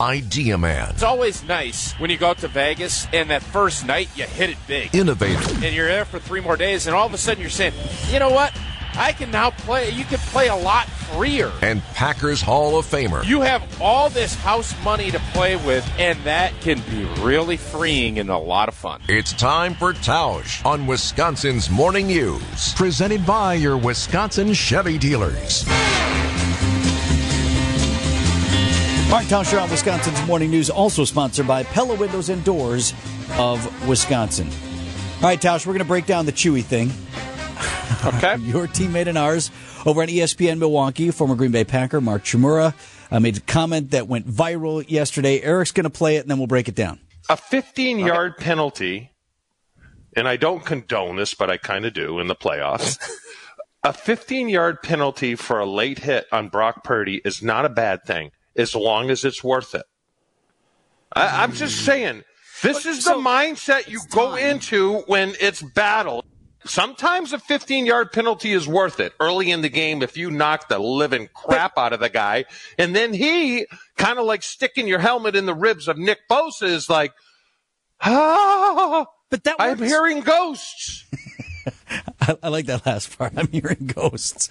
Idea Man. It's always nice when you go out to Vegas and that first night you hit it big. Innovator. And you're there for three more days, and all of a sudden you're saying, you know what? I can now play. You can play a lot freer. And Packers Hall of Famer. You have all this house money to play with, and that can be really freeing and a lot of fun. It's time for Tausch on Wisconsin's Morning News. Presented by your Wisconsin Chevy dealers. Mark Tauscher on Wisconsin's Morning News, also sponsored by Pella Windows and Doors of Wisconsin. All right, Tausch, we're going to break down the Chewy thing. Okay. Your teammate and ours over on ESPN Milwaukee, former Green Bay Packer Mark Chmura, uh, made a comment that went viral yesterday. Eric's going to play it, and then we'll break it down. A 15 yard penalty, and I don't condone this, but I kind of do in the playoffs. a 15 yard penalty for a late hit on Brock Purdy is not a bad thing as long as it's worth it. I, I'm just saying, this is the mindset you go into when it's battle. Sometimes a 15 yard penalty is worth it early in the game if you knock the living crap out of the guy. And then he, kind of like sticking your helmet in the ribs of Nick Bosa, is like, ah, But that I'm hearing ghosts. I, I like that last part. I'm hearing ghosts.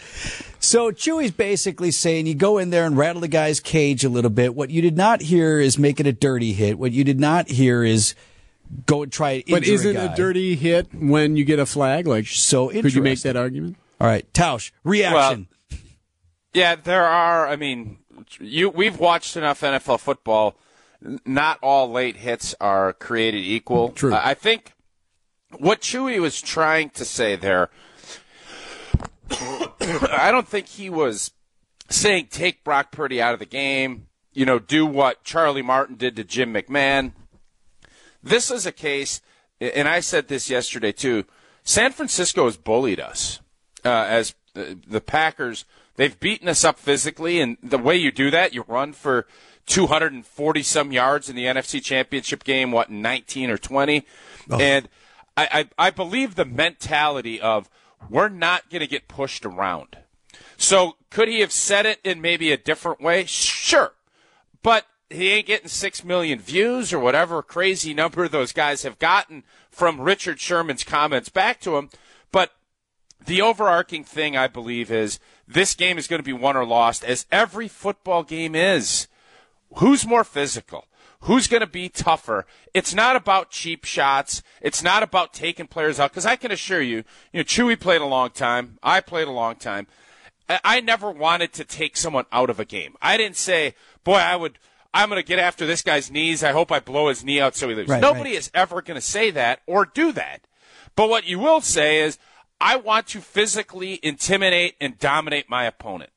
So Chewy's basically saying you go in there and rattle the guy's cage a little bit. What you did not hear is making it a dirty hit. What you did not hear is go and try to But isn't a, a dirty hit when you get a flag? Like, So could you make that argument? All right, Tausch, reaction. Yeah, there are. I mean, you we've watched enough NFL football. Not all late hits are created equal. True. I I think what Chewy was trying to say there. I don't think he was saying take Brock Purdy out of the game. You know, do what Charlie Martin did to Jim McMahon. This is a case, and I said this yesterday too. San Francisco has bullied us uh, as uh, the Packers. They've beaten us up physically, and the way you do that, you run for 240 some yards in the NFC Championship game. What 19 or 20, and I, I I believe the mentality of we're not going to get pushed around. So could he have said it in maybe a different way? Sure. But he ain't getting six million views or whatever crazy number those guys have gotten from Richard Sherman's comments back to him. But the overarching thing I believe is this game is going to be won or lost, as every football game is. Who's more physical? Who's going to be tougher? It's not about cheap shots. It's not about taking players out. Because I can assure you, you know, Chewy played a long time. I played a long time. I- never wanted to take someone out of a game. I didn't say, boy, I would, I'm going to get after this guy's knees. I hope I blow his knee out so he leaves. Right, Nobody right. is ever going to say that or do that. But what you will say is, I want to physically intimidate and dominate my opponent.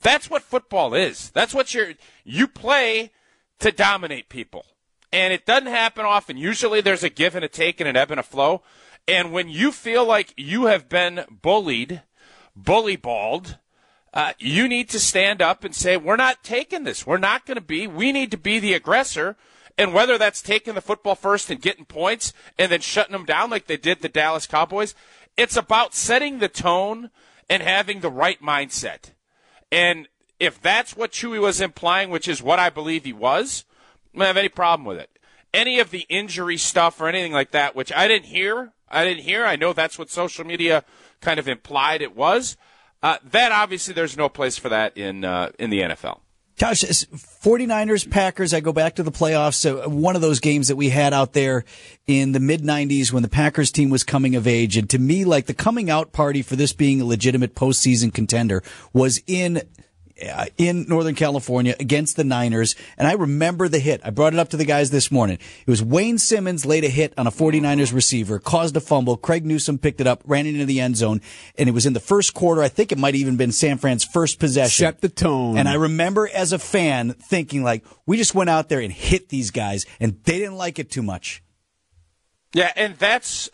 That's what football is. That's what you're, you play to dominate people. And it doesn't happen often. Usually there's a give and a take and an ebb and a flow. And when you feel like you have been bullied, bully balled, uh, you need to stand up and say, we're not taking this. We're not going to be. We need to be the aggressor. And whether that's taking the football first and getting points and then shutting them down like they did the Dallas Cowboys, it's about setting the tone and having the right mindset. And if that's what Chewy was implying, which is what I believe he was, I don't have any problem with it. Any of the injury stuff or anything like that, which I didn't hear, I didn't hear. I know that's what social media kind of implied it was. Uh, that obviously there's no place for that in uh, in the NFL. Josh, 49ers, Packers, I go back to the playoffs. So one of those games that we had out there in the mid 90s when the Packers team was coming of age. And to me, like the coming out party for this being a legitimate postseason contender was in uh, Uh, in Northern California against the Niners. And I remember the hit. I brought it up to the guys this morning. It was Wayne Simmons laid a hit on a 49ers receiver, caused a fumble. Craig Newsom picked it up, ran it into the end zone. And it was in the first quarter. I think it might even been San Fran's first possession. Set the tone. And I remember as a fan thinking like, we just went out there and hit these guys and they didn't like it too much. Yeah, and that's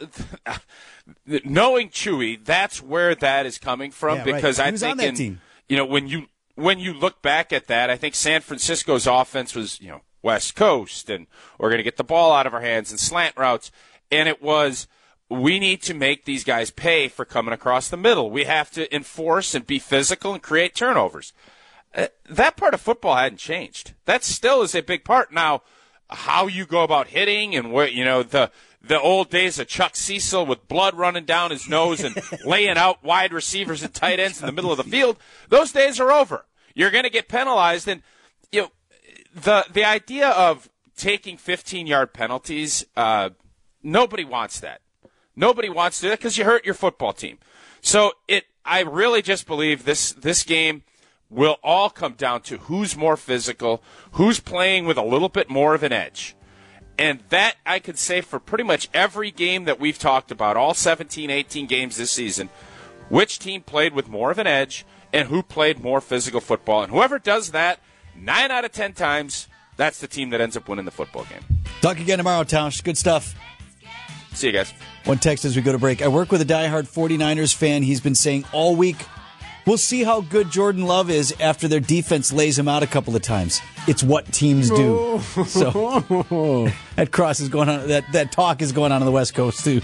knowing Chewy. That's where that is coming from Yeah, because He I think in- you know when you when you look back at that, I think San Francisco's offense was you know West Coast and we're going to get the ball out of our hands and slant routes, and it was we need to make these guys pay for coming across the middle. We have to enforce and be physical and create turnovers. uh, that part of football hadn't changed. That still is a big part. Now, how you go about hitting and what you know the the old days of Chuck Cecil with blood running down his nose and laying out wide receivers and tight ends in the middle of the field. Those days are over. You're going to get penalized, and you know the the idea of taking 15 yard penalties. Uh, nobody wants that. Nobody wants to do that because you hurt your football team. So it, I really just believe this this game will all come down to who's more physical, who's playing with a little bit more of an edge. And that I could say for pretty much every game that we've talked about, all 17, 18 games this season, which team played with more of an edge and who played more physical football. And whoever does that, nine out of 10 times, that's the team that ends up winning the football game. Talk again tomorrow, Tausch. Good stuff. See you guys. One text as we go to break. I work with a diehard 49ers fan. He's been saying all week, we'll see how good Jordan Love is after their defense lays him out a couple of times. It's what teams do. So that cross is going on, that, that talk is going on on the West Coast, too.